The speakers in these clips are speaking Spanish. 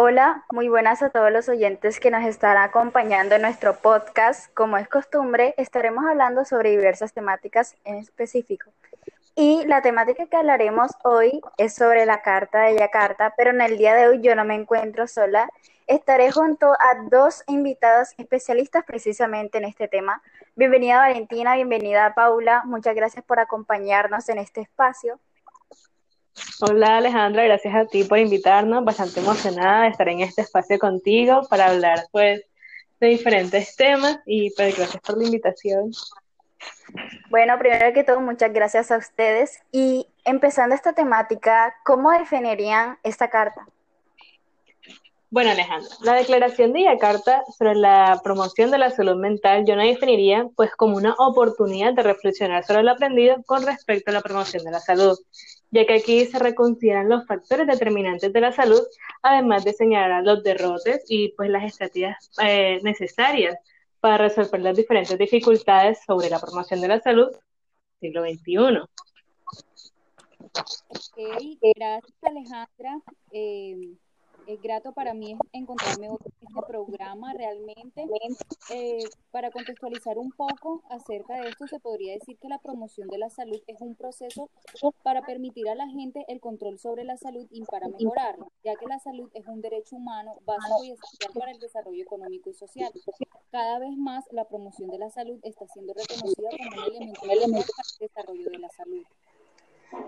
Hola, muy buenas a todos los oyentes que nos están acompañando en nuestro podcast. Como es costumbre, estaremos hablando sobre diversas temáticas en específico. Y la temática que hablaremos hoy es sobre la Carta de Yakarta, pero en el día de hoy yo no me encuentro sola. Estaré junto a dos invitados especialistas precisamente en este tema. Bienvenida Valentina, bienvenida Paula. Muchas gracias por acompañarnos en este espacio. Hola Alejandra, gracias a ti por invitarnos. Bastante emocionada de estar en este espacio contigo para hablar pues de diferentes temas y pues gracias por la invitación. Bueno, primero que todo, muchas gracias a ustedes. Y empezando esta temática, ¿cómo definirían esta carta? Bueno, Alejandra, la declaración de Yakarta sobre la promoción de la salud mental yo la definiría pues como una oportunidad de reflexionar sobre lo aprendido con respecto a la promoción de la salud, ya que aquí se reconsideran los factores determinantes de la salud, además de señalar los derrotes y pues las estrategias eh, necesarias para resolver las diferentes dificultades sobre la promoción de la salud siglo XXI. Ok, gracias Alejandra. Eh, es grato para mí encontrarme en este programa realmente. Eh, para contextualizar un poco acerca de esto, se podría decir que la promoción de la salud es un proceso para permitir a la gente el control sobre la salud y para mejorarla, ya que la salud es un derecho humano básico y esencial para el desarrollo económico y social. Cada vez más la promoción de la salud está siendo reconocida como un elemento para el desarrollo de la salud.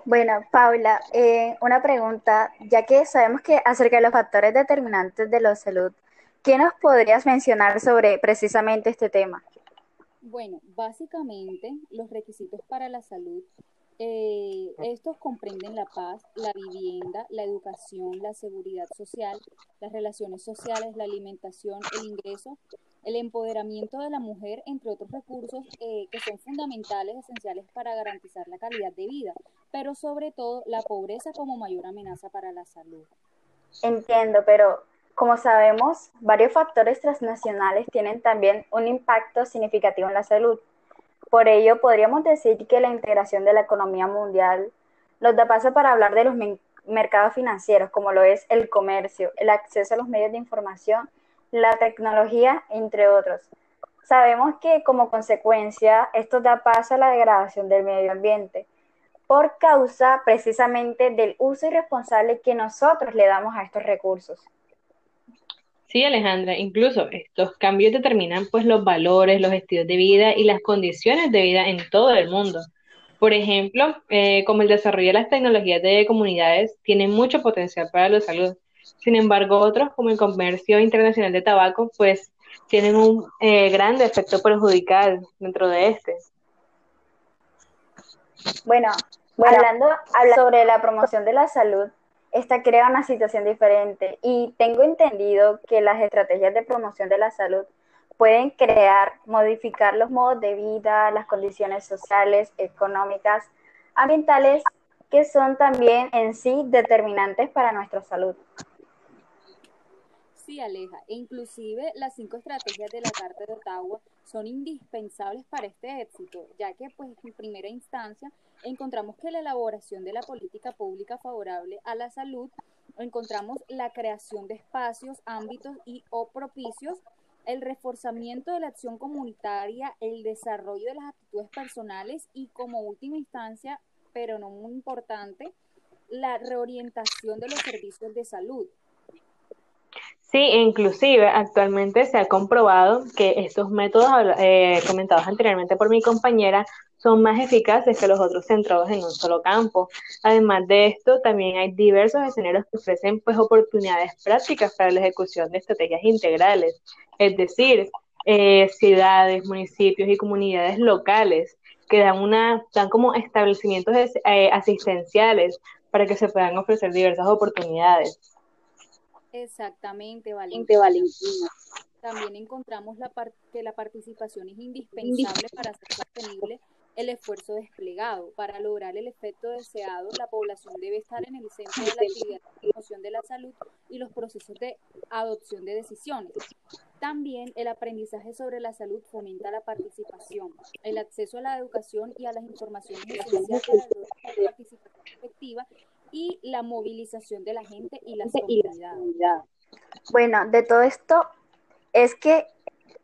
Bueno, Paula, eh, una pregunta, ya que sabemos que acerca de los factores determinantes de la salud, ¿qué nos podrías mencionar sobre precisamente este tema? Bueno, básicamente los requisitos para la salud, eh, estos comprenden la paz, la vivienda, la educación, la seguridad social, las relaciones sociales, la alimentación, el ingreso, el empoderamiento de la mujer, entre otros recursos eh, que son fundamentales, esenciales para garantizar la calidad de vida, pero sobre todo la pobreza como mayor amenaza para la salud. Entiendo, pero como sabemos, varios factores transnacionales tienen también un impacto significativo en la salud. Por ello, podríamos decir que la integración de la economía mundial nos da paso para hablar de los mercados financieros, como lo es el comercio, el acceso a los medios de información la tecnología, entre otros. Sabemos que como consecuencia esto da paso a la degradación del medio ambiente por causa precisamente del uso irresponsable que nosotros le damos a estos recursos. Sí, Alejandra, incluso estos cambios determinan pues los valores, los estilos de vida y las condiciones de vida en todo el mundo. Por ejemplo, eh, como el desarrollo de las tecnologías de comunidades tiene mucho potencial para la salud, sin embargo, otros, como el comercio internacional de tabaco, pues tienen un eh, gran efecto perjudicial dentro de este. Bueno, hablando, hablando sobre la promoción de la salud, esta crea una situación diferente y tengo entendido que las estrategias de promoción de la salud pueden crear, modificar los modos de vida, las condiciones sociales, económicas, ambientales, que son también en sí determinantes para nuestra salud. Sí, Aleja, e inclusive las cinco estrategias de la Carta de Ottawa son indispensables para este éxito, ya que pues en primera instancia encontramos que la elaboración de la política pública favorable a la salud, encontramos la creación de espacios, ámbitos y o propicios, el reforzamiento de la acción comunitaria, el desarrollo de las actitudes personales y como última instancia, pero no muy importante, la reorientación de los servicios de salud. Sí, inclusive actualmente se ha comprobado que estos métodos eh, comentados anteriormente por mi compañera son más eficaces que los otros centrados en un solo campo. Además de esto, también hay diversos escenarios que ofrecen pues oportunidades prácticas para la ejecución de estrategias integrales, es decir, eh, ciudades, municipios y comunidades locales que dan una dan como establecimientos eh, asistenciales para que se puedan ofrecer diversas oportunidades. Exactamente, Valentina. También encontramos la que la participación es indispensable para hacer sostenible el esfuerzo desplegado. Para lograr el efecto deseado, la población debe estar en el centro de la actividad de promoción de la salud y los procesos de adopción de decisiones. También el aprendizaje sobre la salud fomenta la participación, el acceso a la educación y a las informaciones esenciales para la participación efectiva y la movilización de la gente y la comunidad. Bueno, de todo esto es que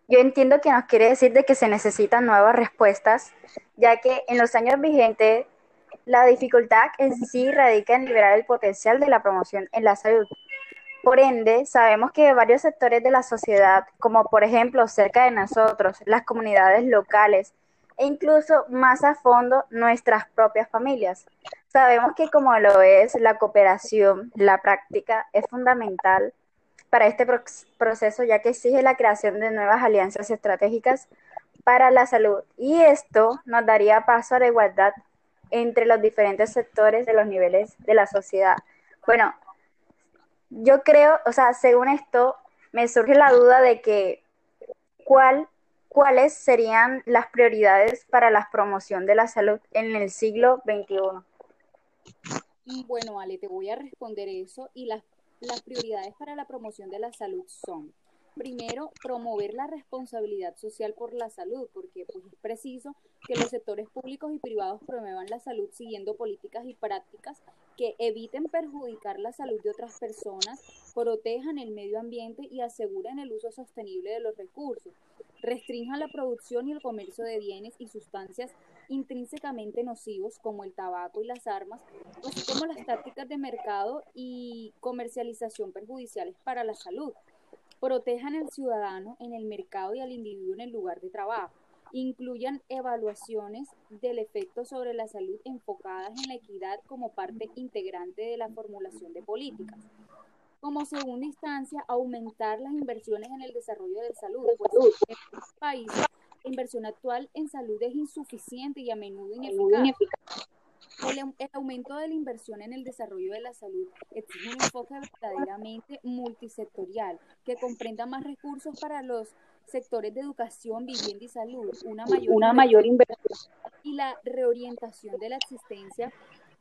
yo entiendo que nos quiere decir de que se necesitan nuevas respuestas, ya que en los años vigentes la dificultad en sí radica en liberar el potencial de la promoción en la salud. Por ende, sabemos que varios sectores de la sociedad, como por ejemplo cerca de nosotros, las comunidades locales e incluso más a fondo nuestras propias familias, sabemos que como lo es la cooperación, la práctica es fundamental para este proceso ya que exige la creación de nuevas alianzas estratégicas para la salud y esto nos daría paso a la igualdad entre los diferentes sectores de los niveles de la sociedad. Bueno, yo creo, o sea, según esto, me surge la duda de que cuál, cuáles serían las prioridades para la promoción de la salud en el siglo XXI. Bueno, Ale, te voy a responder eso y las, las prioridades para la promoción de la salud son primero, promover la responsabilidad social por la salud, porque pues, es preciso que los sectores públicos y privados promuevan la salud siguiendo políticas y prácticas que eviten perjudicar la salud de otras personas, protejan el medio ambiente y aseguren el uso sostenible de los recursos, restrinjan la producción y el comercio de bienes y sustancias intrínsecamente nocivos como el tabaco y las armas, así como las tácticas de mercado y comercialización perjudiciales para la salud protejan al ciudadano en el mercado y al individuo en el lugar de trabajo, incluyan evaluaciones del efecto sobre la salud enfocadas en la equidad como parte integrante de la formulación de políticas. Como segunda instancia, aumentar las inversiones en el desarrollo de salud, pues en este país la inversión actual en salud es insuficiente y a menudo ineficaz. El, aumento de la inversión en el desarrollo de la salud exige un enfoque verdaderamente multisectorial que comprenda más recursos para los sectores de educación, vivienda y salud, una mayor, una mayor inversión. y la reorientación de la existencia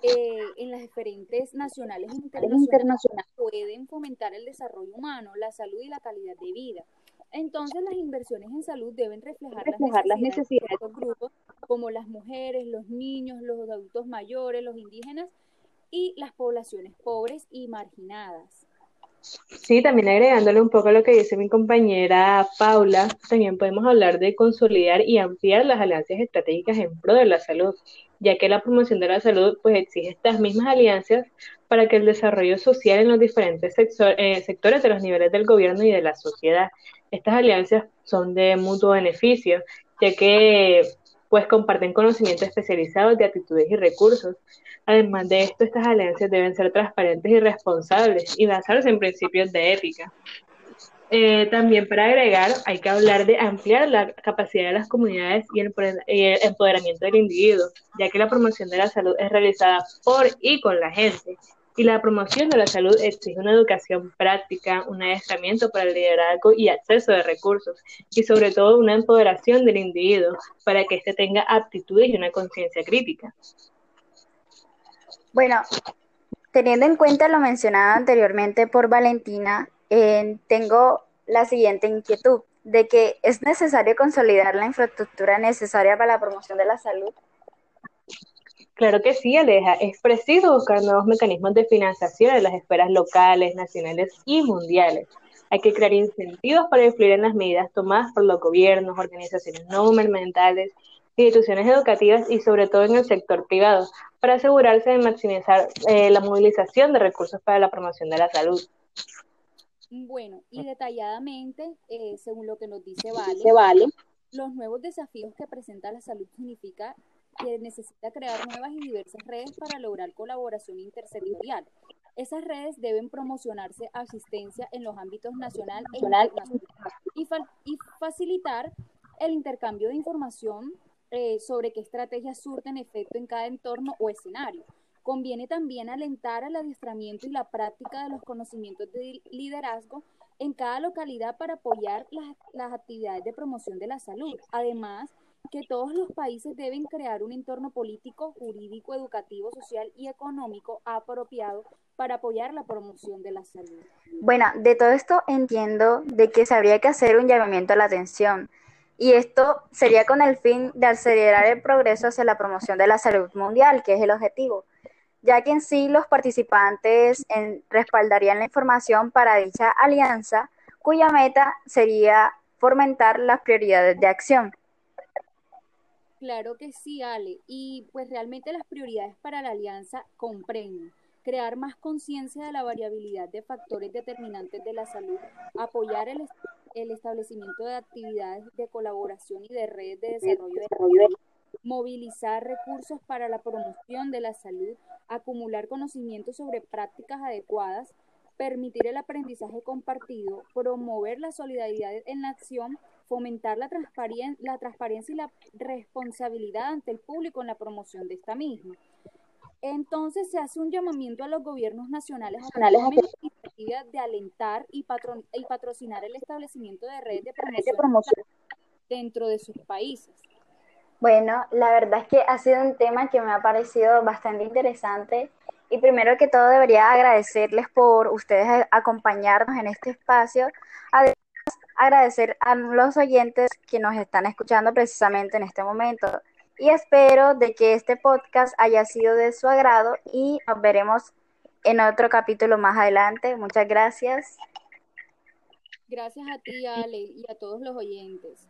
eh, en las diferentes nacionales e internacionales pueden fomentar el desarrollo humano, la salud y la calidad de vida. Entonces las inversiones en salud deben reflejar, las necesidades, de estos grupos, como las mujeres, los niños, los adultos mayores, los indígenas y las poblaciones pobres y marginadas. Sí, también agregándole un poco a lo que dice mi compañera Paula, también podemos hablar de consolidar y ampliar las alianzas estratégicas en pro de la salud, ya que la promoción de la salud pues exige estas mismas alianzas para que el desarrollo social en los diferentes eh, sectores de los niveles del gobierno y de la sociedad. Estas alianzas son de mutuo beneficio, ya que pues comparten conocimientos especializados de actitudes y recursos. Además de esto, estas alianzas deben ser transparentes y responsables y basarse en principios de ética. Eh, también para agregar, hay que hablar de ampliar la capacidad de las comunidades y el, empoderamiento del individuo, ya que la promoción de la salud es realizada por y con la gente. Y la promoción de la salud exige una educación práctica, un adiestramiento para el liderazgo y acceso de recursos, y sobre todo una empoderación del individuo para que éste tenga aptitudes y una conciencia crítica. Bueno, teniendo en cuenta lo mencionado anteriormente por Valentina, tengo la siguiente inquietud de que es necesario consolidar la infraestructura necesaria para la promoción de la salud. Claro que sí, Aleja. Es preciso buscar nuevos mecanismos de financiación en las esferas locales, nacionales y mundiales. Hay que crear incentivos para influir en las medidas tomadas por los gobiernos, organizaciones no gubernamentales, instituciones educativas y sobre todo en el sector privado, para asegurarse de maximizar eh, la movilización de recursos para la promoción de la salud. Bueno, y detalladamente, eh, según lo que nos dice vale, vale, los nuevos desafíos que presenta la salud significa que necesita crear nuevas y diversas redes para lograr colaboración intersectorial. Esas redes deben promocionarse asistencia en los ámbitos nacional e internacional y, y facilitar el intercambio de información eh, sobre qué estrategias surten efecto en cada entorno o escenario. Conviene también alentar al adiestramiento y la práctica de los conocimientos de liderazgo en cada localidad para apoyar las, las actividades de promoción de la salud. Además, que todos los países deben crear un entorno político, jurídico, educativo, social y económico apropiado para apoyar la promoción de la salud. Bueno, de todo esto entiendo de que se habría que hacer un llamamiento a la atención y esto sería con el fin de acelerar el progreso hacia la promoción de la salud mundial, que es el objetivo ya que en sí los participantes respaldarían la información para dicha alianza, cuya meta sería fomentar las prioridades de acción. Claro que sí, Ale. Y pues realmente las prioridades para la alianza comprenden crear más conciencia de la variabilidad de factores determinantes de la salud, apoyar el, establecimiento de actividades de colaboración y de redes de desarrollo de salud, movilizar recursos para la promoción de la salud, acumular conocimientos sobre prácticas adecuadas, permitir el aprendizaje compartido, promover la solidaridad en la acción, fomentar la, la transparencia y la responsabilidad ante el público en la promoción de esta misma. Entonces se hace un llamamiento a los gobiernos nacionales a iniciativas de alentar y, y, patrocinar el establecimiento de redes de promoción, dentro de sus países. Bueno, la verdad es que ha sido un tema que me ha parecido bastante interesante y primero que todo debería agradecerles por ustedes acompañarnos en este espacio. Agradecer a los oyentes que nos están escuchando precisamente en este momento y espero de que este podcast haya sido de su agrado y nos veremos en otro capítulo más adelante. Muchas gracias. Gracias a ti, Ale, y a todos los oyentes.